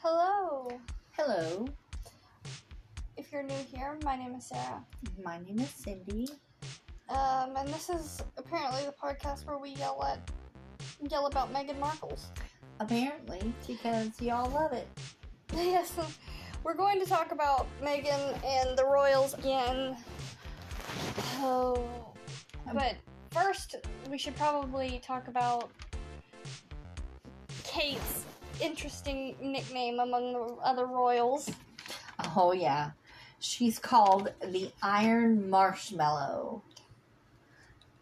Hello. Hello, If you're new here, my name is Sarah. my name is Cindy. Um, and this is apparently the podcast where we yell at yell about Meghan Markle's. Apparently, because y'all love it. yes. We're going to talk about Meghan and the royals again. Oh. But first, we should probably talk about Kate's interesting nickname among the other royals. Oh, yeah. She's called the Iron Marshmallow.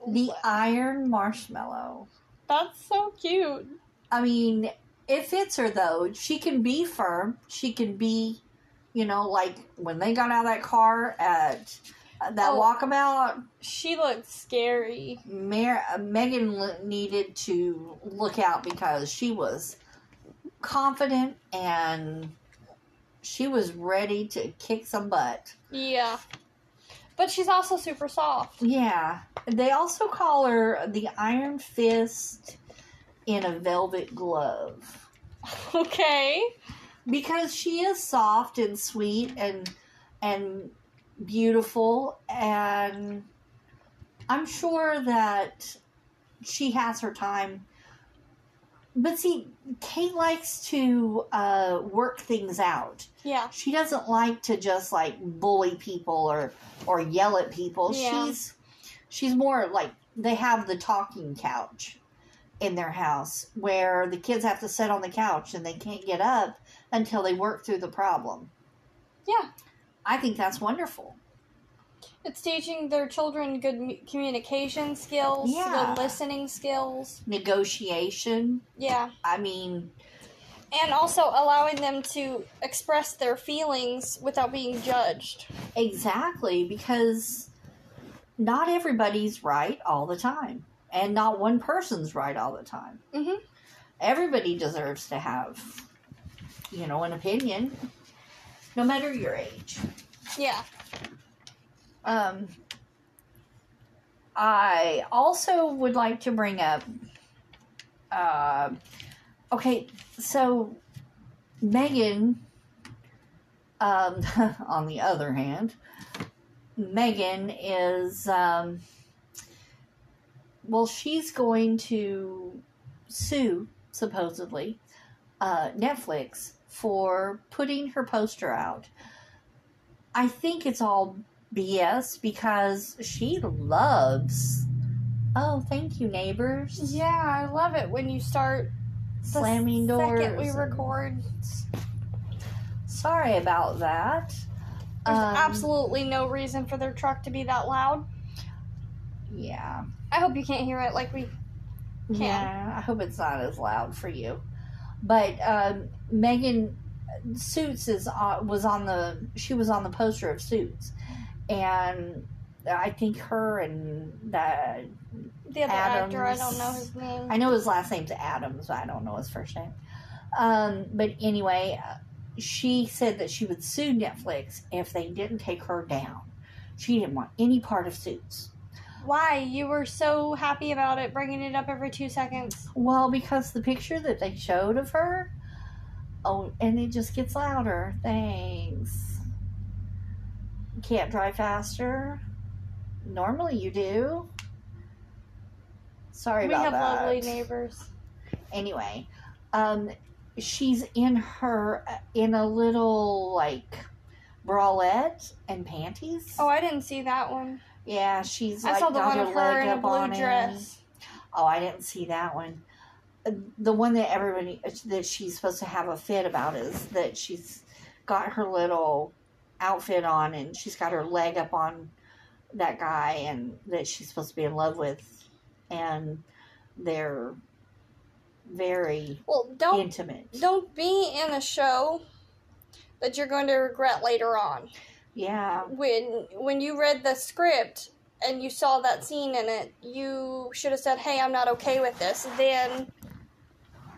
The Iron Marshmallow. That's so cute. I mean, it fits her though. She can be firm. She can be, you know, like when they got out of that car at uh, that Oh. walkabout. She looked scary. Uh, Meghan needed to look out because she was confident and she was ready to kick some butt. Yeah. But she's also super soft. Yeah. They also call her the Iron Fist in a velvet glove Okay. because she is soft and sweet and and beautiful and I'm sure that she has her time. But see, Kate likes to uh, work things out. Yeah. She doesn't like to just like bully people or or yell at people. Yeah. She's she's more like they have the talking couch in their house where the kids have to sit on the couch and they can't get up until they work through the problem. Yeah. I think that's wonderful. It's teaching their children good communication skills, Yeah. good listening skills. Negotiation. Yeah. I mean, And also allowing them to express their feelings without being judged. exactly because not everybody's right all the time and not one person's right all the time. Mhm. Everybody deserves to have you know an opinion no matter your age. Yeah. Um, I also would like to bring up. Uh, okay, so Meghan. Um, on the other hand, Meghan is. Um, well, she's going to sue supposedly uh, Netflix for putting her poster out. I think it's all BS because she loves. Oh, thank you, neighbors. Yeah, I love it when you start Slamming doors. Second we record. Sorry about that. There's Um, absolutely no reason for their truck to be that loud. Yeah. I hope you can't hear it like we Can. Yeah. I hope it's not as loud for you. But um, Meghan Suits is uh, was on the she was on the poster of Suits, and I think her and that the other actor, I Adams. don't know his name. I know his last name's Adams, but I don't know his first name. Um, but anyway, she said that she would sue Netflix if they didn't take her down. She didn't want any part of Suits. Why? You were so happy about it, bringing it up every two seconds. Well, because the picture that they showed of her, oh, and it just gets louder. Thanks. Can't drive faster. Normally you do. Sorry we about that. We have lovely neighbors. anyway, um, she's in her in a little like bralette and panties. Oh, I didn't see that one. yeah, she's I like saw the one of her in a blue dress. Oh, I didn't see that one. Uh, The one that everybody that she's supposed to have a fit about is that she's got her little outfit on and she's got her leg up on that guy and that she's supposed to be in love with and they're very Well, don't intimate. don't be in a show that you're going to regret later on. Yeah, When when you read the script and you saw that scene in it, you should have said, "Hey, I'm not okay with this." Then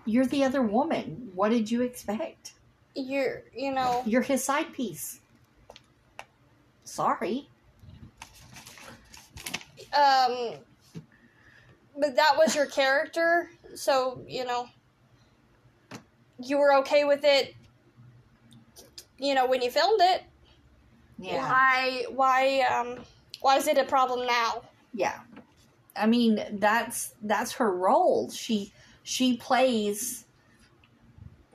you're the other woman. What did you expect? you're, you know, You're his side piece. Sorry. um but that was your character, so, you know, you were okay with it you know, when you filmed it. Yeah. Why? Why? Um, why is it a problem now? Yeah. I mean, that's that's her role. She she plays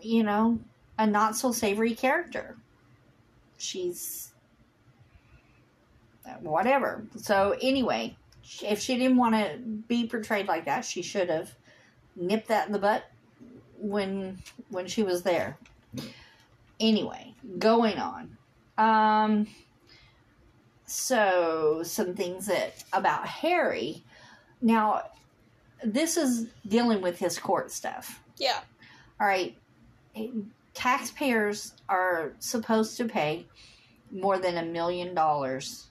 you know, a not so savory character. She's whatever. So anyway, if she didn't want to be portrayed like that, she should have nipped that in the butt when when she was there. Anyway, going on. Um so some things that about Harry. Now this is dealing with his court stuff. Yeah. All right. Taxpayers are supposed to pay more than a million dollars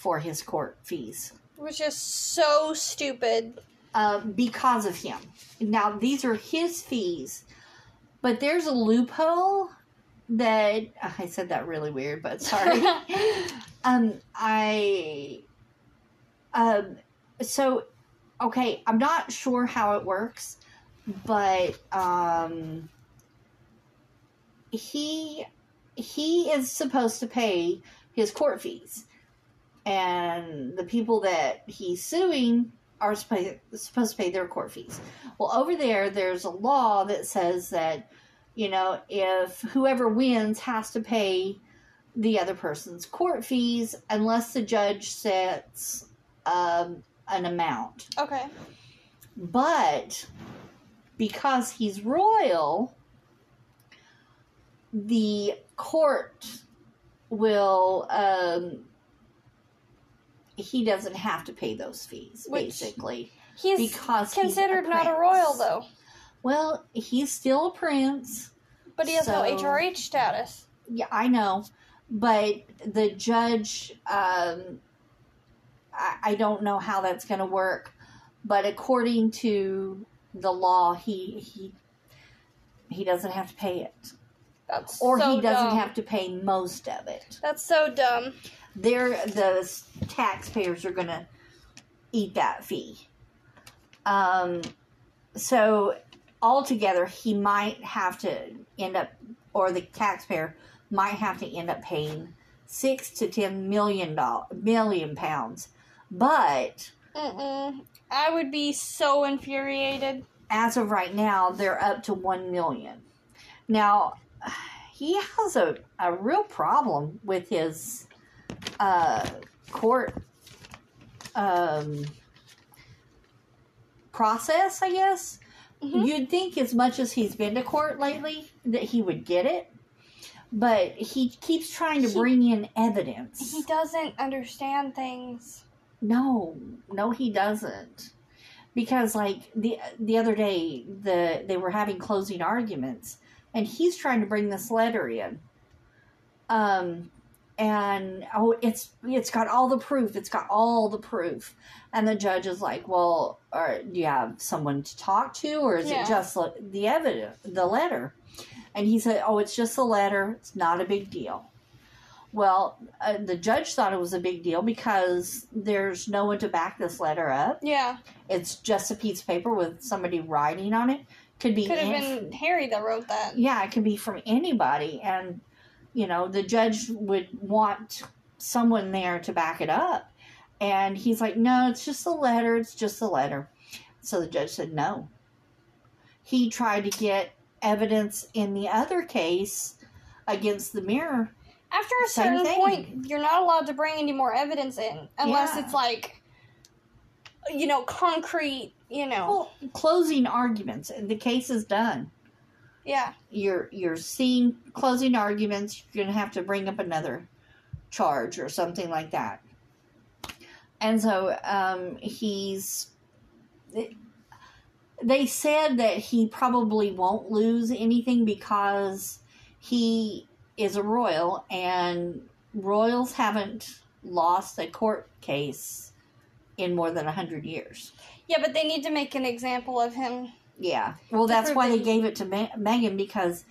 for his court fees Which is so stupid. uh, because of him. Now, these are his fees, but there's a loophole that I said that really weird, but sorry. um, I um, so okay. I'm not sure how it works, but um, he he is supposed to pay his court fees, and the people that he's suing are supposed supposed to pay their court fees. Well, over there, there's a law that says that you know if whoever wins has to pay the other person's court fees unless the judge sets um, an amount. Okay. But because he's royal, the court will um, he doesn't have to pay those fees Which- basically He's because he's considered not a royal though, Well, he's still a prince. but he has no HRH status. Yeah, I know, but the judge, um, I, I don't know how that's going to work. But according to the law, he he he doesn't have to pay it, That's or so he doesn't dumb. have to pay most of it. That's so dumb. They're the taxpayers are going to eat that fee. Um, so altogether, he might have to end up, or the taxpayer might have to end up paying six to ten million dollars, million pounds. But Mm-mm. I would be so infuriated. as of right now, they're up to one million. Now, he has a, a real problem with his uh, court um, process, I guess. Mhm. You'd think, as much as he's been to court lately, that he would get it. But he keeps trying to He- bring in evidence. He doesn't understand things. No, no, he doesn't. Because like the the other day, the they were having closing arguments, and he's trying to bring this letter in. Um, and oh, it's it's got all the proof. It's got all the proof, and the judge is like, "Well, or do you have someone to talk to, or is Yeah. it just the- the evidence, the letter?" And he said, "Oh, it's just a letter. It's not a big deal." Well, uh, the judge thought it was a big deal because there's no one to back this letter up. Yeah, It's just a piece of paper with somebody writing on it. Could be could have any- been Harry that wrote that. yeah, it could be from anybody, and you know the judge would want someone there to back it up. And he's like, "No, it's just a letter. It's just a letter." So the judge said no. He tried to get evidence in the other case against the mirror After a Same certain thing. point, you're not allowed to bring any more evidence in unless Yeah. it's like, you know, concrete. You know, Well, closing arguments. The case is done. Yeah, You're you're seeing closing arguments. You're gonna have to bring up another charge or something like that. And so um, he's. They said that he probably won't lose anything because he is a royal, and royals haven't lost a court case in more than a hundred years. yeah, but they need to make an example of him. Yeah. Well, that's why they gave it to Ma- Meghan because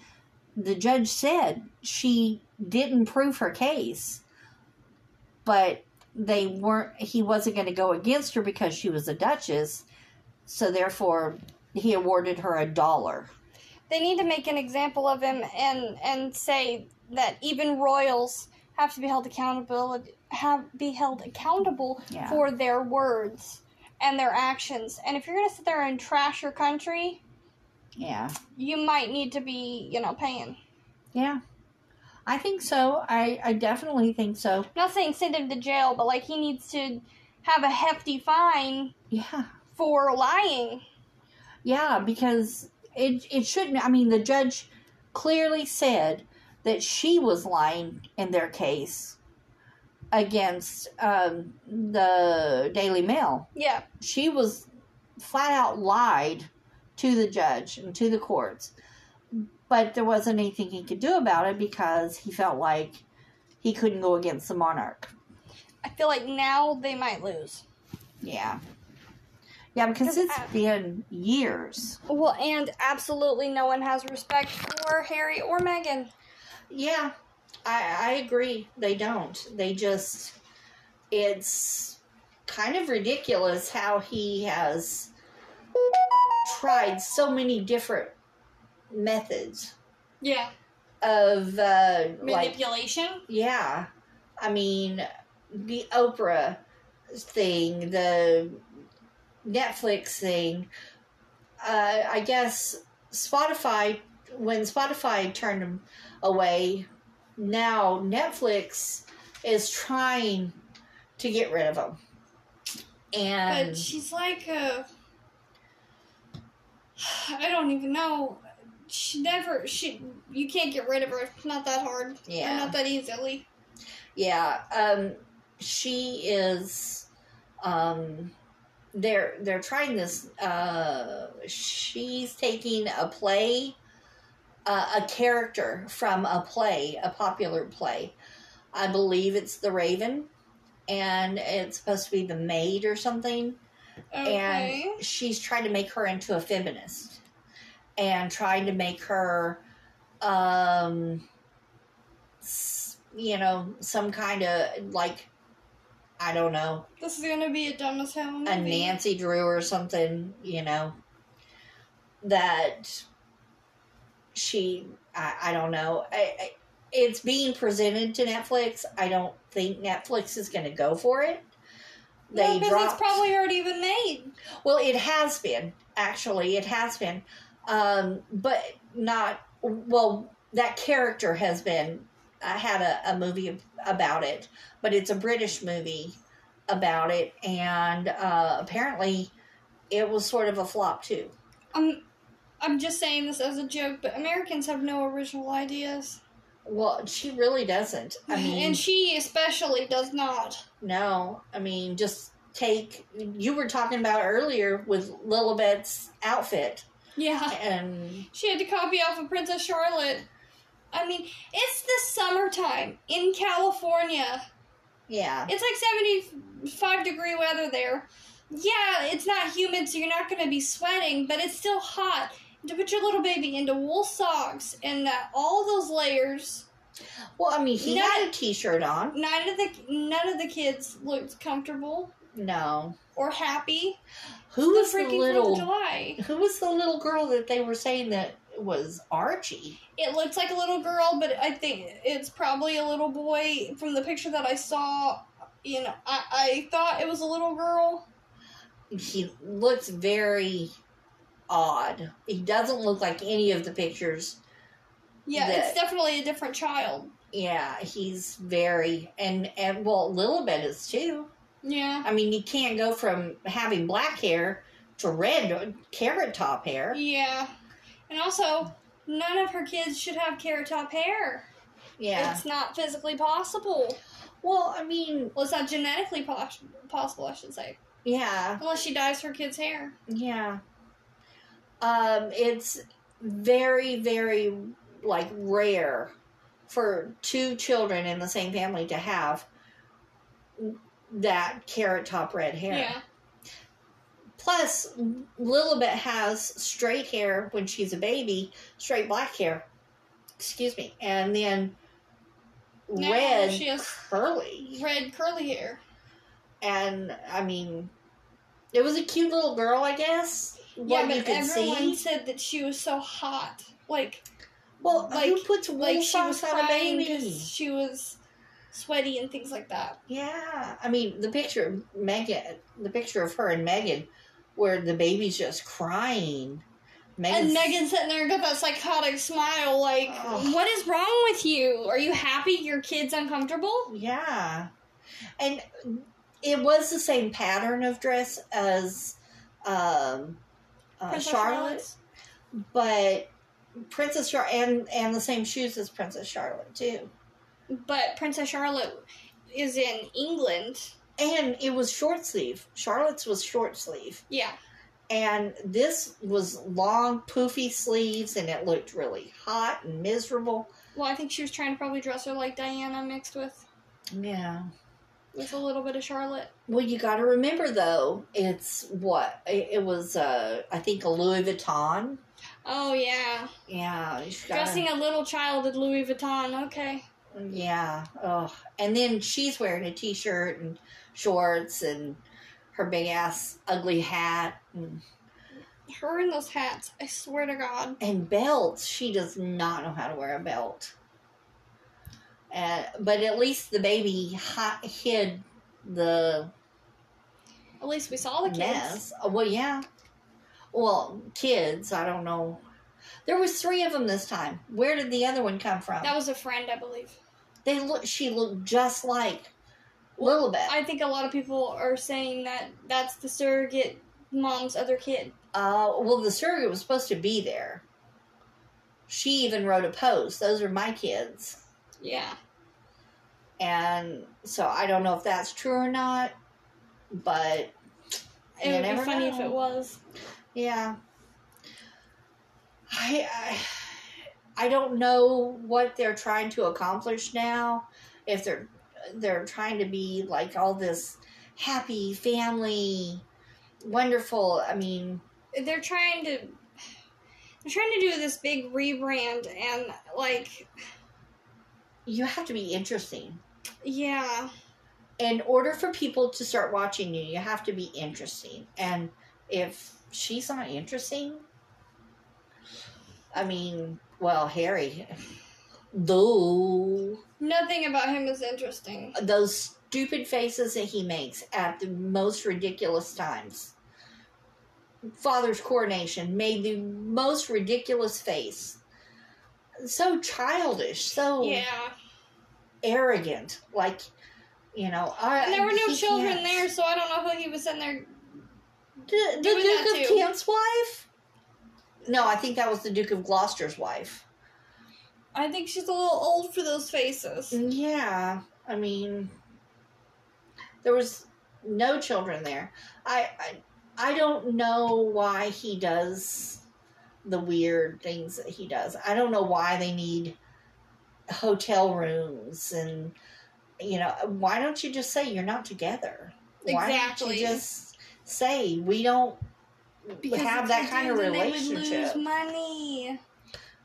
the judge said she didn't prove her case, but they weren't. He wasn't going to go against her because she was a duchess, so therefore he awarded her a dollar. they need to make an example of him and and say that even royals have to be held accountable have be held accountable Yeah. for their words and their actions. And if you're gonna sit there and trash your country, Yeah. you might need to be, you know, paying. Yeah. I think so. I, I definitely think so. I'm not saying send him to jail, but like he needs to have a hefty fine Yeah. for lying. Yeah, because it it shouldn't I mean the judge clearly said that she was lying in their case against um, the Daily Mail. Yeah. She was flat out lied to the judge and to the courts. But there wasn't anything he could do about it because he felt like he couldn't go against the monarch. I feel like now they might lose. Yeah. Yeah, because it's I- been years. Well, and absolutely no one has respect for Harry or Meghan. Yeah, I, I agree. They don't. They just, it's kind of ridiculous how he has tried so many different methods Yeah. of, uh, like, Manipulation. yeah. I mean, the Oprah thing, the Netflix thing. Uh, I guess Spotify, when Spotify turned them away, now Netflix is trying to get rid of them. And But she's like a. I don't even know. She never. She. You can't get rid of her. It's not that hard. Yeah. not that easily. Yeah, um, she is. Um, they're they're trying this. Uh, she's taking a play, uh, a character from a play, a popular play. I believe it's The Raven, and it's supposed to be the maid or something. Okay. And she's trying to make her into a feminist, and trying to make her, um, you know, some kind of like, I don't know, this is gonna be a dumb as hell movie. a Nancy Drew or something, you know, that she, I, I don't know. I, I, it's being presented to Netflix. I don't think Netflix is going to go for it. They well, because it's probably already been made. Well, it has been actually. It has been, um, but not well. That character has been. I had a, a movie about it, but it's a British movie about it, and uh, apparently, it was sort of a flop too. I'm. I'm just saying this as a joke, but Americans have no original ideas, Well, she really doesn't. I mean, and she especially does not. no. I mean, just take. You were talking about earlier with Lilibet's outfit, Yeah. and She had to copy off of Princess Charlotte. I mean, it's the summertime in California. yeah, It's like 75 degree weather there. Yeah, it's not humid, so you're not going to be sweating, but it's still hot. To put your little baby into wool socks and that, all those layers, Well, I mean, he No. had a T-shirt on. none of the none of the kids looked comfortable No, or happy. who was the the little? Who was the little girl that they were saying that was Archie? It looks like a little girl, but I think it's probably a little boy. From the picture that I saw, you know, I, I thought it was a little girl. He looks very odd. He doesn't look like any of the pictures. Yeah, The- it's definitely a different child. Yeah, he's very and and well, Lilibet is too. Yeah. I mean, you can't go from having black hair to red carrot top hair. Yeah. And also, none of her kids should have carrot top hair. Yeah. It's not physically possible. Well, I mean, Well, it's not genetically pos- possible, I should say. yeah. Unless she dyes her kid's hair. Yeah. Um, it's very, very like rare for two children in the same family to have that carrot top red hair. Yeah. Plus, Lilibet has straight hair when she's a baby, straight black hair. Excuse me. And then Now red she has- curly. Red curly hair. And I mean, it was a cute little girl, I guess. Yeah, but everyone see. said that she was so hot. Like Well, Like- who puts like she was on a crying baby? because she was sweaty and things like that. Yeah, I mean the picture of Meghan, the picture of her and Meghan, where the baby's just crying. And Meghan's sitting there and got that psychotic smile, like, what is wrong with you? Are you happy your kid's uncomfortable? Yeah, and it was the same pattern of dress as um, uh, Princess Charlotte, Charlotte's? but Princess Char and and the same shoes as Princess Charlotte too. But Princess Charlotte is in England. And it was short sleeve. Charlotte's was short sleeve. Yeah. And this was long, poofy sleeves, and it looked really hot and miserable. Well, I think she was trying to probably dress her like Diana mixed with Yeah. With a little bit of Charlotte. Well, you got to remember though, it's what it, it was. Uh, I think a Louis Vuitton. Oh yeah, Yeah, gotta- dressing a little child in Louis Vuitton. Okay. Yeah. Oh, and then she's wearing a t-shirt and shorts and her big ass ugly hat and, Her in those hats. I swear to God. and belts. She does not know how to wear a belt. Uh, but at least the baby hi- hid the At least we saw the kids. mess. Uh, Well, yeah. Well, kids. I don't know. There was three of them this time. Where did the other one come from? That was a friend, I believe. they look. She looked just like Lilibet. I think a lot of people are saying that that's the surrogate mom's other kid. Uh, well, the surrogate was supposed to be there. She even wrote a post. Those are my kids. Yeah. And so I don't know if that's true or not, but It would be funny if it was. yeah. I, I I don't know what they're trying to accomplish now. If they're they're trying to be like all this happy family, wonderful. I mean, They're trying to they're trying to do this big rebrand and like you have to be interesting. yeah. in order for people to start watching you, you have to be interesting. And if she's not interesting, I mean, well, Harry, though Nothing about him is interesting. those stupid faces that he makes at the most ridiculous times. Father's coronation made the most ridiculous face. So childish, so Yeah. Arrogant. Like, you know, I, And there were no children can't- there, so I don't know who he was in there. The, the Duke of too. Kent's wife? No, I think that was the Duke of Gloucester's wife. I think she's a little old for those faces. Yeah, I mean, there was no children there. I, I, I don't know why he does the weird things that he does. I don't know why they need hotel rooms and, you know, why don't you just say you're not together? Why don't Exactly. you just say we don't have that kind of do, then They relationship? would lose money,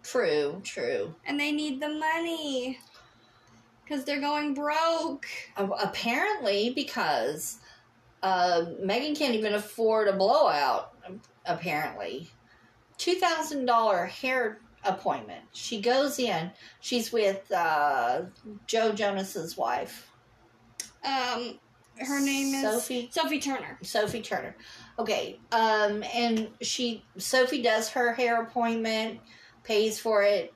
True, true. and they need the money because they're going broke. Uh, apparently, because uh, Meghan can't even afford a blowout. Apparently, two thousand dollar hair appointment. She goes in. She's with uh, Joe Jonas's wife, Um, her name is Sophie. Sophie Turner. Sophie Turner. Okay, um, and she Sophie does her hair appointment, pays for it.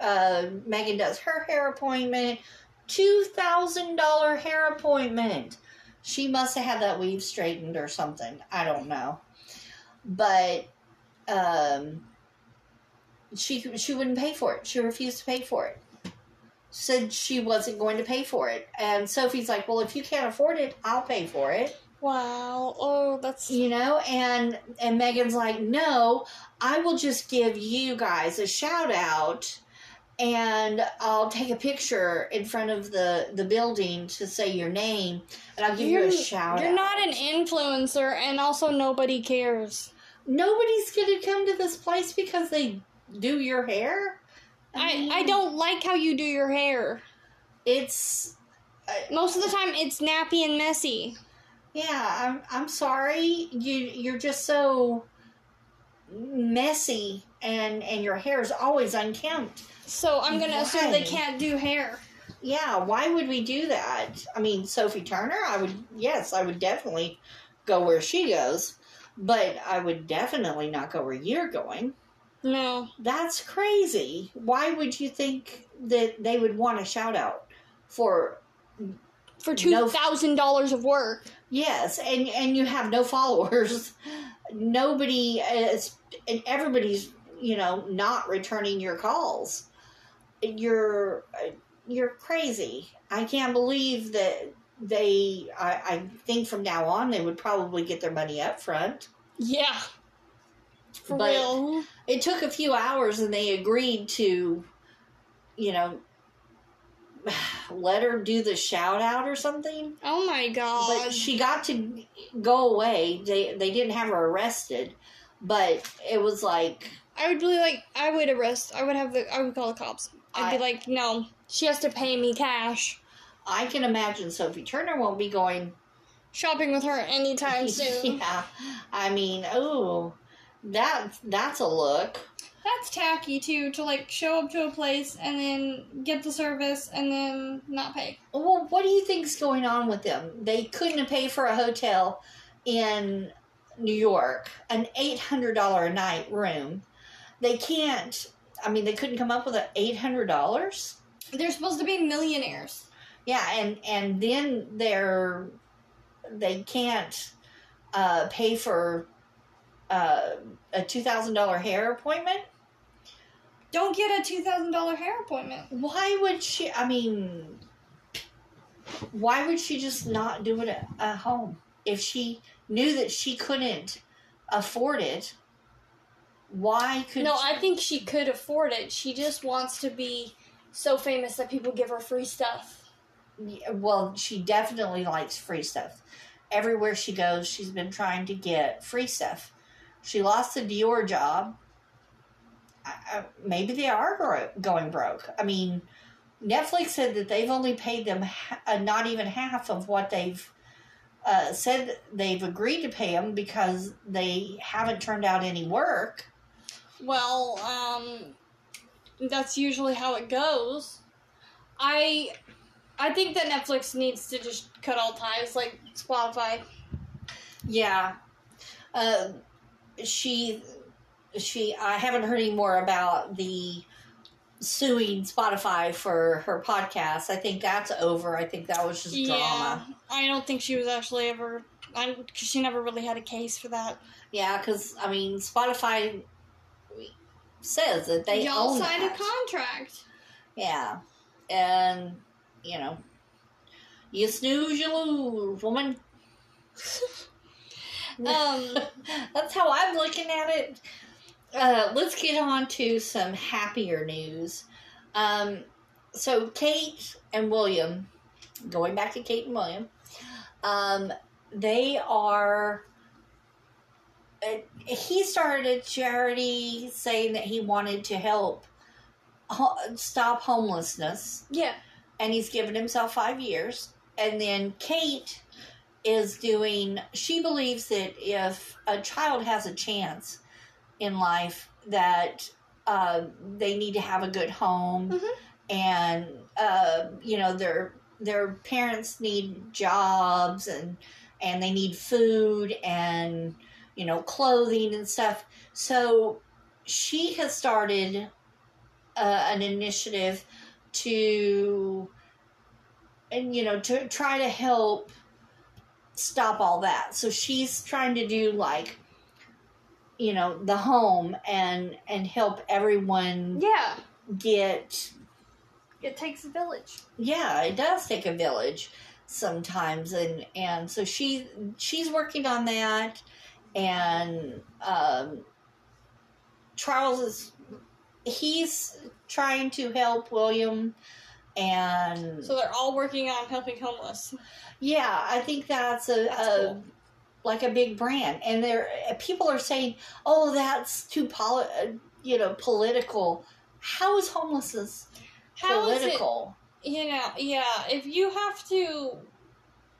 Uh, Meghan does her hair appointment, two thousand dollar hair appointment. She must have had that weave straightened or something. I don't know, but um, she she wouldn't pay for it. She refused to pay for it. Said she wasn't going to pay for it, and Sophie's like, "Well, if you can't afford it, I'll pay for it." Wow. Oh, that's you know and and meghan's like no i will just give you guys a shout out and i'll take a picture in front of the the building to say your name and i'll give you a You're- shout You're out not an influencer, and also nobody cares. nobody's gonna come to this place because they do your hair I, mean, I don't like how you do your hair. it's uh, Most of the time, it's nappy and messy. yeah i'm i'm sorry you you're just so messy and and your hair is always unkempt. So I'm gonna assume they can't do hair. Yeah, why would we do that? I mean, Sophie Turner, I would yes, I would definitely go where she goes, but I would definitely not go where you're going. No. That's crazy. Why would you think that they would want a shout out for For two thousand no, dollars of work. yes, and and you have no followers. Nobody uh, is and everybody's, you know, not returning your calls. You're uh, you're crazy. I can't believe that they I, I think from now on they would probably get their money up front. Yeah. For But- real. it took a few hours and they agreed to you know let her do the shout out or something Oh my god. but she got to go away they they didn't have her arrested but it was like I would really like. I would arrest. I would have the. I would call the cops. I'd I- be like, no, she has to pay me cash. i can imagine sophie turner won't be going Shopping with her anytime soon. yeah i mean oh that that's a look That's tacky too. To like show up to a place and then get the service and then not pay. Well, what do you think's going on with them? They couldn't pay for a hotel in New York, an eight hundred dollar a night room. They can't. I mean, they couldn't come up with a eight hundred dollars. They're supposed to be millionaires. Yeah, and and then they're they can't uh, pay for uh, a two thousand dollar hair appointment. Don't get a two thousand dollar hair appointment. Why would she? I mean, why would she just not do it at, at home if she knew that she couldn't afford it? Why could No, I think she could afford it. She just wants to be so famous that people give her free stuff. Yeah, well, she definitely likes free stuff. Everywhere she goes, she's been trying to get free stuff. She lost the Dior job. I, I, maybe they are gro- going broke. I mean, Netflix said that they've only paid them ha- uh, not even half of what they've uh, said they've agreed to pay them because they haven't turned out any work. Well, um, that's usually how it goes. I, I think that Netflix needs to just cut all ties, like Spotify. Yeah. Uh, she, she, I haven't heard any more about the suing Spotify for her podcast. I think that's over. I think that was just Yeah, drama. I don't think she was actually ever. I, cause she never really had a case for that. Yeah, because, I mean, Spotify says that they Y'all own signed that. a contract. Yeah. And, you know, you snooze, you lose, woman. Um, That's how I'm looking at it. Uh, let's get on to some happier news. Um, so Kate and William, going back to Kate and William, um, they are. Uh, he started a charity saying that he wanted to help ho- stop homelessness yeah. and he's given himself five years. And then Kate is doing, she believes that if a child has a chance in life, that uh, they need to have a good home Mhm. and, uh, you know, their their parents need jobs and and they need food and you know clothing and stuff so she has started uh, an initiative to and you know to try to help stop all that so she's trying to do like you know the home and and help everyone Yeah. get It takes a village. yeah it does take a village sometimes and and so she she's working on that and um charles is he's trying to help william and So they're all working on helping homeless. yeah i think that's a, That's a cool. like a big brand and there people are saying oh that's too poli- uh, you know political how is homelessness How is it? political You know, yeah. If you have to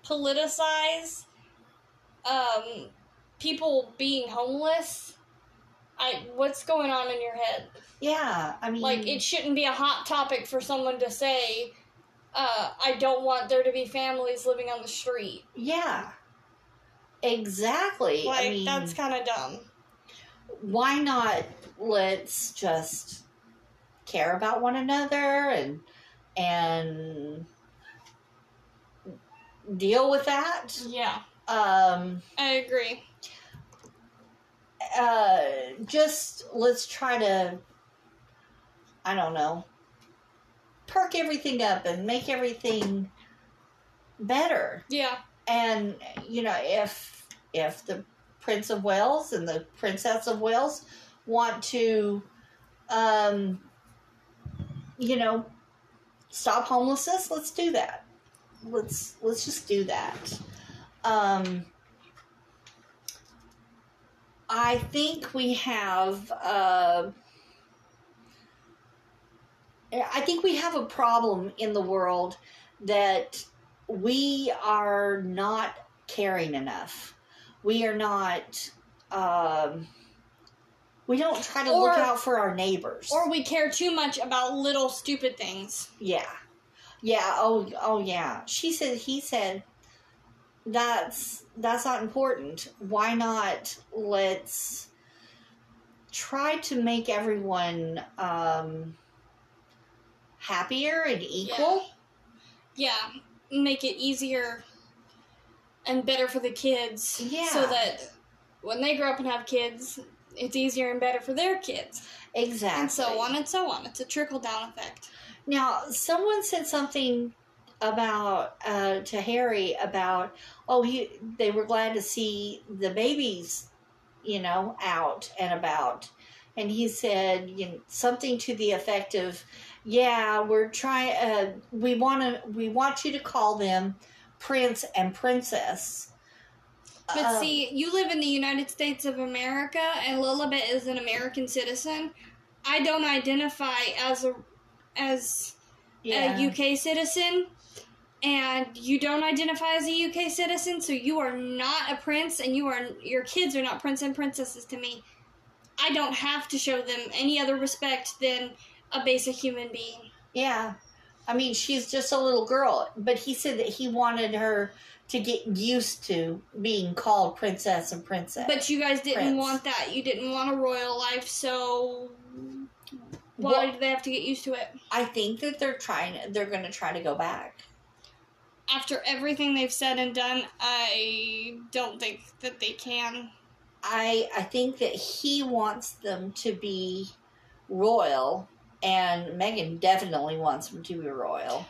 politicize um, people being homeless, I what's going on in your head? Yeah, I mean, Like it shouldn't be a hot topic for someone to say, uh, I don't want there to be families living on the street. yeah, exactly. Like I mean, that's kind of dumb. why not? Let's just care about one another and and deal with that. Yeah, Um, I agree. Uh, just let's try to, I don't know, perk everything up and make everything better. Yeah, And you know, if if the Prince of Wales and the Princess of Wales want to, um, you know, stop homelessness, let's do that. Let's let's just do that. Um, I think we have. Uh, I think we have a problem in the world that we are not caring enough. We are not. Um, we don't try to look out for our neighbors. or we care too much about little stupid things. yeah, yeah. Oh, oh, yeah. She said. He said. That's that's not important. Why not? Let's try to make everyone um, happier and equal. Yeah, make it easier and better for the kids. Yeah. So that when they grow up and have kids, it's easier and better for their kids. Exactly. And so on and so on. It's a trickle down effect. Now, someone said something about uh, to Harry about oh he they were glad to see the babies, you know, out and about, and he said you know, something to the effect of, yeah, we're trying. Uh, we want to. We want you to call them prince and princess. But Um, see, you live in the United States of America, and Lilibet is an American citizen. I don't identify as a as yeah, a UK citizen, and you don't identify as a UK citizen, so you are not a prince, and you are your kids are not prince and princesses to me. I don't have to show them any other respect than a basic human being. Yeah. I mean, she's just a little girl, but he said that he wanted her to get used to being called princess and princess. But you guys didn't Prince. want that. You didn't want a royal life, so why Well, do they have to get used to it? I think that they're trying they're going to try to go back. After everything they've said and done, I don't think that they can. I I think that he wants them to be royal and Meghan definitely wants them to be royal.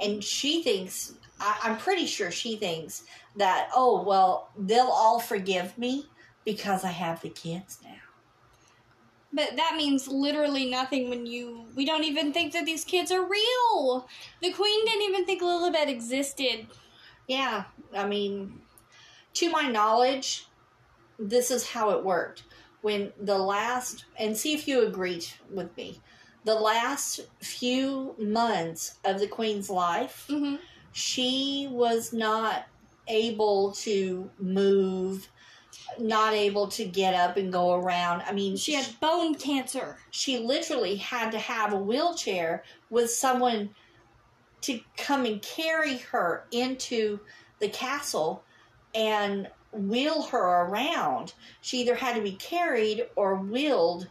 And she thinks I, I'm pretty sure she thinks that oh well they'll all forgive me because I have the kids now. But that means literally nothing when you. We don't even think that these kids are real. The queen didn't even think Lilibet existed. Yeah, I mean, to my knowledge, this is how it worked. When the last, and see if you agree with me, the last few months of the Queen's life, hmm she was not able to move, not able to get up and go around. I mean, She had bone cancer. she literally had to have a wheelchair with someone to come and carry her into the castle and wheel her around. She either had to be carried or wheeled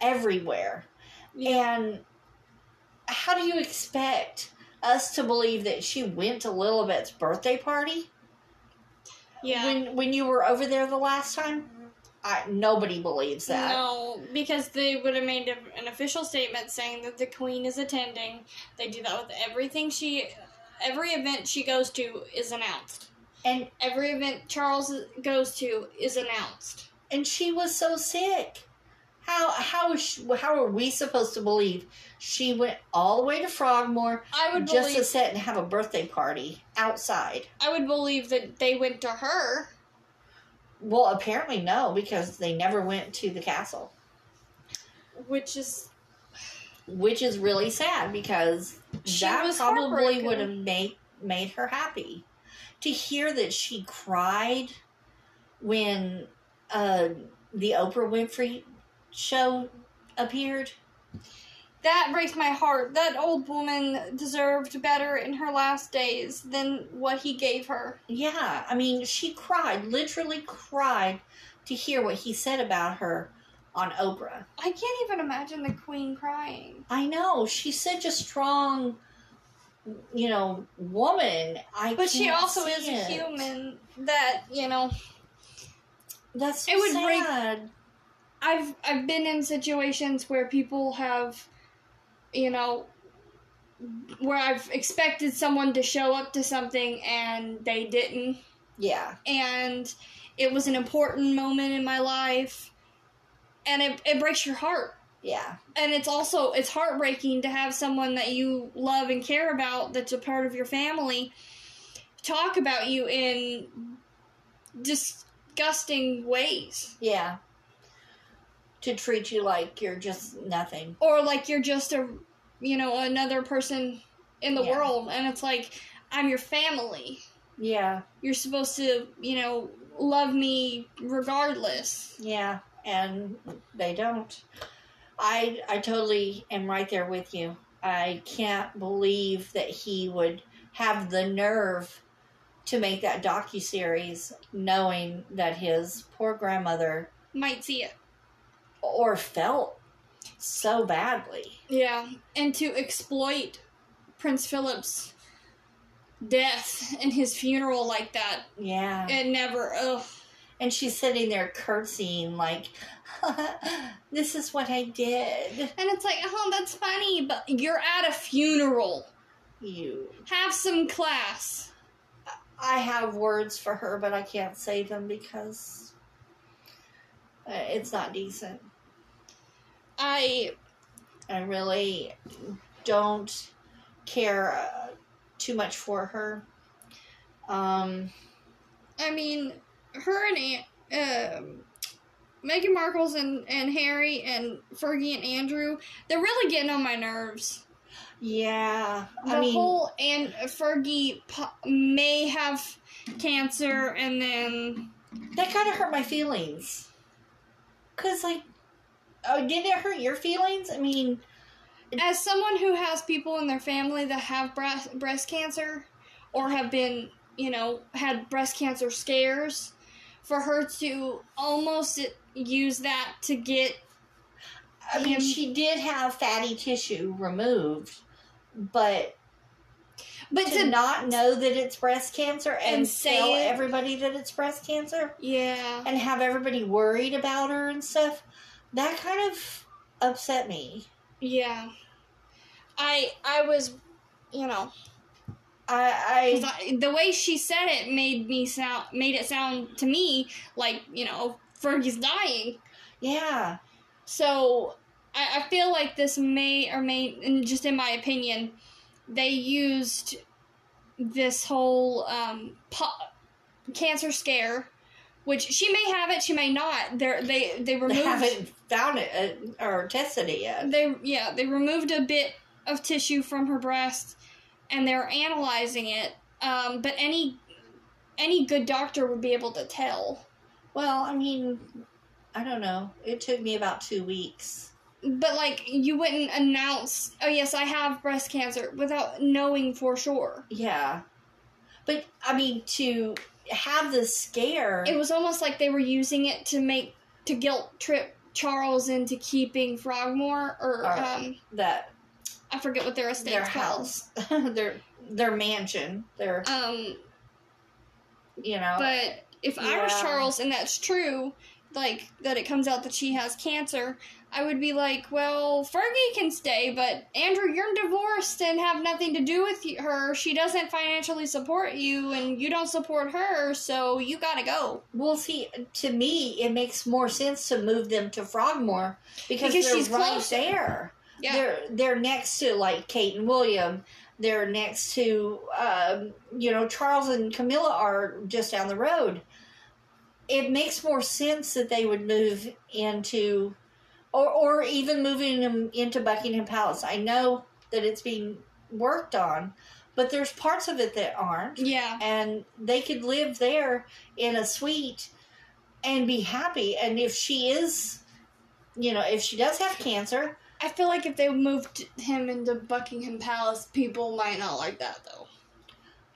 everywhere. And how do you expect us to believe that she went to Lilibet's birthday party Yeah. when when you were over there the last time? Mm-hmm. I nobody believes that. No, because they would have made a, an official statement saying that the queen is attending. They do that with everything she, every event she goes to is announced. And Every event Charles goes to is announced. and she was so sick. How how is she, how are we supposed to believe she went all the way to Frogmore I would just believe. to sit and have a birthday party outside? I would believe that they went to her. Well, apparently no, because they never went to the castle, Which is which is really sad because She that probably would have made made her happy. To hear that she cried when uh, the Oprah Winfrey show appeared. That breaks my heart. That old woman deserved better in her last days than what he gave her. Yeah, I mean, she cried, literally cried to hear what he said about her on Oprah. I can't even imagine the queen crying. I know she's such a strong, you know, woman. I But she also is a human that, you know, That's so It would break- sad. I've I've been in situations where people have you know where I've expected someone to show up to something and they didn't. Yeah, and it was an important moment in my life. And it, it breaks your heart. Yeah, and it's also it's heartbreaking to have someone that you love and care about that's a part of your family talk about you in disgusting ways. Yeah. To treat you like you're just nothing. or like you're just a you know another person in the Yeah. world and it's like i'm your family Yeah, you're supposed to you know love me regardless yeah, and they don't. I I totally am right there with you. I can't believe that he would have the nerve to make that docu series, knowing that his poor grandmother might see it or felt so badly. yeah and to exploit prince philip's death and his funeral like that Yeah. it never ugh. And she's sitting there curtsying, like, this is what I did. and it's like oh that's funny but you're at a funeral You. have some class I have words for her, but I can't say them because uh, it's not decent. I I really don't care uh, too much for her. Um, I mean, her and Aunt, um, Meghan Markle's and, and Harry and Fergie and Andrew, they're really getting on my nerves. yeah, The I mean, whole and Fergie po- may have cancer, and then that kind of hurt my feelings. Cause like, oh, did it hurt your feelings? I mean, as someone who has people in their family that have breast breast cancer or have been, you know, had breast cancer scares, for her to almost use that to get I mean, him- she did have fatty tissue removed, but but to to not know that it's breast cancer and, And say tell it. everybody that it's breast cancer yeah and have everybody worried about her and stuff, that kind of upset me. Yeah. I I was, you know, I, I I- the way she said it made me sound made it sound to me like you know Fergie's dying. yeah, So I, I feel like this may or may, and just in my opinion, they used this whole um, po- cancer scare, which she may have it, she may not. They're, they they they removed haven't found it uh, or tested it yet. they yeah they removed a bit of tissue from her breast and they're analyzing it um, but any any good doctor would be able to tell Well, I mean, I don't know. It took me about two weeks. but like you wouldn't announce oh yes i have breast cancer without knowing for sure Yeah, but I mean to have the scare. it was almost like they were using it to make to guilt trip charles into keeping frogmore or Or um, that i forget what their estate's their house, their their mansion, their um you know. But if I was Charles and that's true, like that it comes out that she has cancer, I would be like, well, Fergie can stay, but Andrew, you're divorced and have nothing to do with her. She doesn't financially support you, and you don't support her, so you gotta go. well, see, to me, it makes more sense to move them to Frogmore because, Because they're she's right closer. there. Yeah, They're they're next to like Kate and William. They're next to um, you know Charles and Camilla are just down the road. It makes more sense that they would move into, or or even moving them into Buckingham Palace. I know that it's being worked on, but there's parts of it that aren't, yeah, and they could live there in a suite and be happy. And if she is you know, if she does have cancer, I feel like if they moved him into Buckingham Palace, people might not like that though.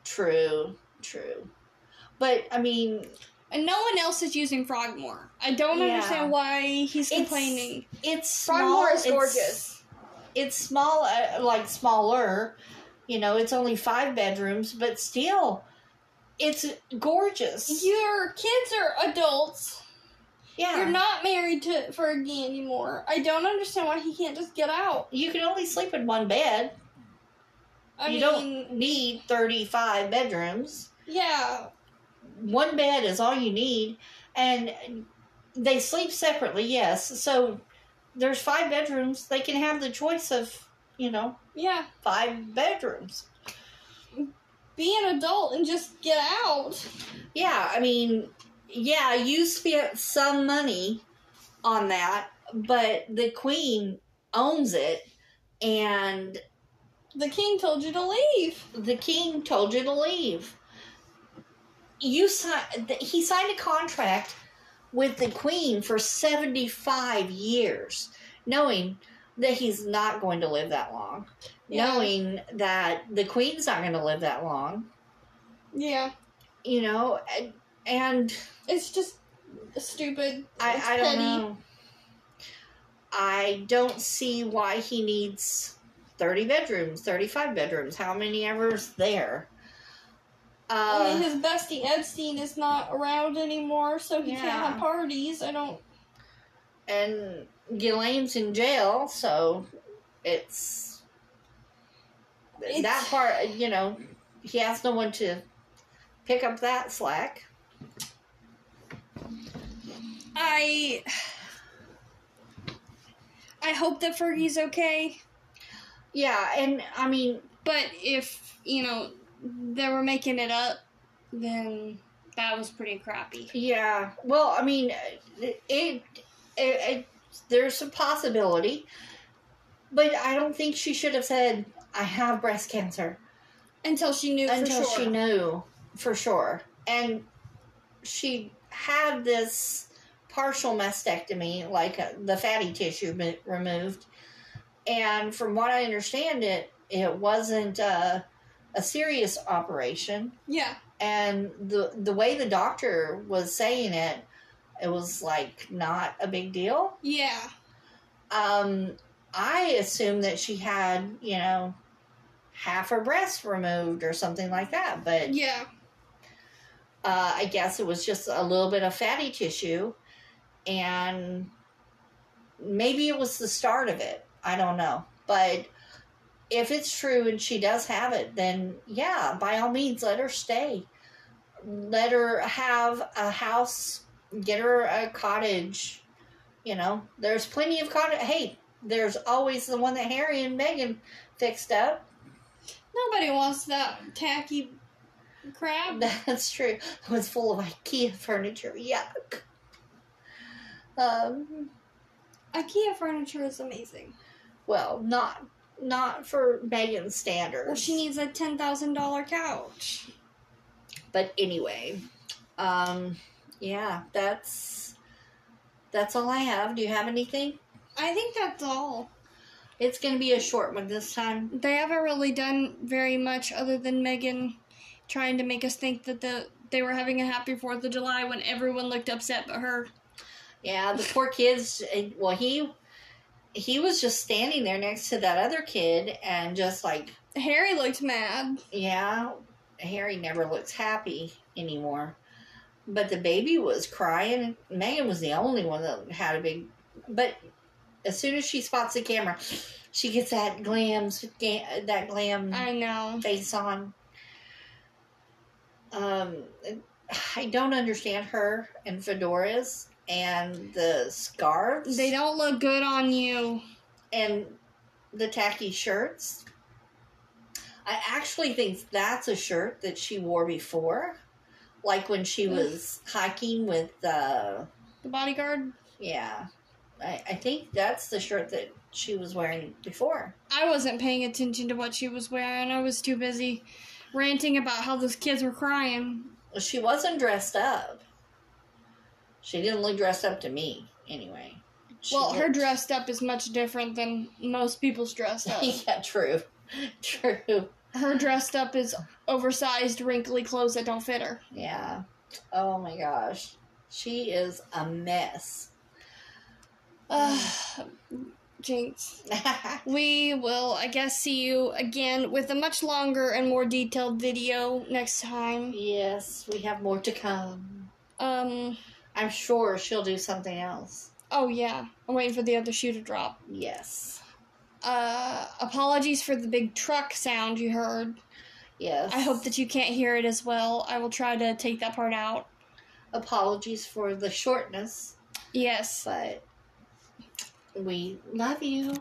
true, true. But I mean, And no one else is using Frogmore. I don't Yeah. understand why he's complaining. it's Frogmore small, is it's- gorgeous. It's, small, uh, like smaller. You know, it's only five bedrooms, but still, it's gorgeous. Your kids are adults. yeah, You're not married to Fergie anymore. I don't understand why he can't just get out. you can only sleep in one bed. I you mean, don't need 35 bedrooms. yeah, One bed is all you need. And they sleep separately, yes. So there's five bedrooms. They can have the choice of, you know, yeah. five bedrooms. Be an adult and just get out. Yeah, I mean, yeah, you spent some money on that, but the queen owns it. And The king told you to leave. the king told you to leave. You. He signed a contract with the queen for seventy-five years, knowing that he's not going to live that long, Yeah. knowing that the queen's not going to live that long. Yeah, You know, and, and it's just stupid. It's I, I don't know. I don't see why he needs 30 bedrooms, 35 bedrooms. How many ever's there? I Uh, mean, his bestie Epstein is not around anymore, so he Yeah. can't have parties. I don't. and Ghislaine's in jail, so it's, It's- that part. You know, he has no one to pick up that slack. I. I hope that Fergie's okay, Yeah, and I mean, but if you know they were making it up, then that was pretty crappy. yeah. Well, I mean, it, it, it there's a possibility, but I don't think she should have said, "I have breast cancer." Until she knew until for sure. she knew for sure. And she had this partial mastectomy, like uh, the fatty tissue removed. And from what I understand, it it wasn't uh, a serious operation. Yeah, And the the way the doctor was saying it, it was like not a big deal. yeah, Um, I assumed that she had, you know, half her breast removed or something like that, but yeah. uh, I guess it was just a little bit of fatty tissue, and maybe it was the start of it. I don't know, but if it's true and she does have it, then yeah, by all means, let her stay. Let her have a house. Get her a cottage. You know, there's plenty of cottage. Hey, there's always the one that Harry and Meghan fixed up. Nobody wants that tacky crap. That's true. It was full of IKEA furniture. Yuck. Um. IKEA furniture is amazing. Well, not not for Meghan's standards. Well, she needs a ten thousand dollar couch. But anyway, um, yeah, that's that's all I have. Do you have anything? I think that's all. It's going to be a short one this time. They haven't really done very much other than Megan trying to make us think that the they were having a happy Fourth of July when everyone looked upset but her. Yeah, the poor kids. eh, Well, he he was just standing there next to that other kid and just like, Harry looked mad. yeah, Harry never looks happy anymore. But the baby was crying. Meghan was the only one that had a big. But as soon as she spots the camera, she gets that glam, that glam I know. face on. Um, I don't understand her and fedoras and the scarves They don't look good on you. and the tacky shirts. I actually think that's a shirt that she wore before, like when she was hiking with uh, The bodyguard. yeah. I, I think that's the shirt that she was wearing before. I wasn't paying attention to what she was wearing. I was too busy ranting about how those kids were crying. She wasn't dressed up. She didn't look dressed up to me, anyway. She Well, her dressed up is much different than most people's dressed up. yeah, true, true. her dressed up is oversized, wrinkly clothes that don't fit her. Yeah. Oh my gosh, she is a mess. Ugh, Jinx. We will, I guess, see you again with a much longer and more detailed video next time. yes, we have more to come. Um, I'm sure she'll do something else. oh yeah, I'm waiting for the other shoe to drop. Yes. Uh, apologies for the big truck sound you heard. Yes. I hope that you can't hear it as well. I will try to take that part out. Apologies for the shortness, Yes. but we love you.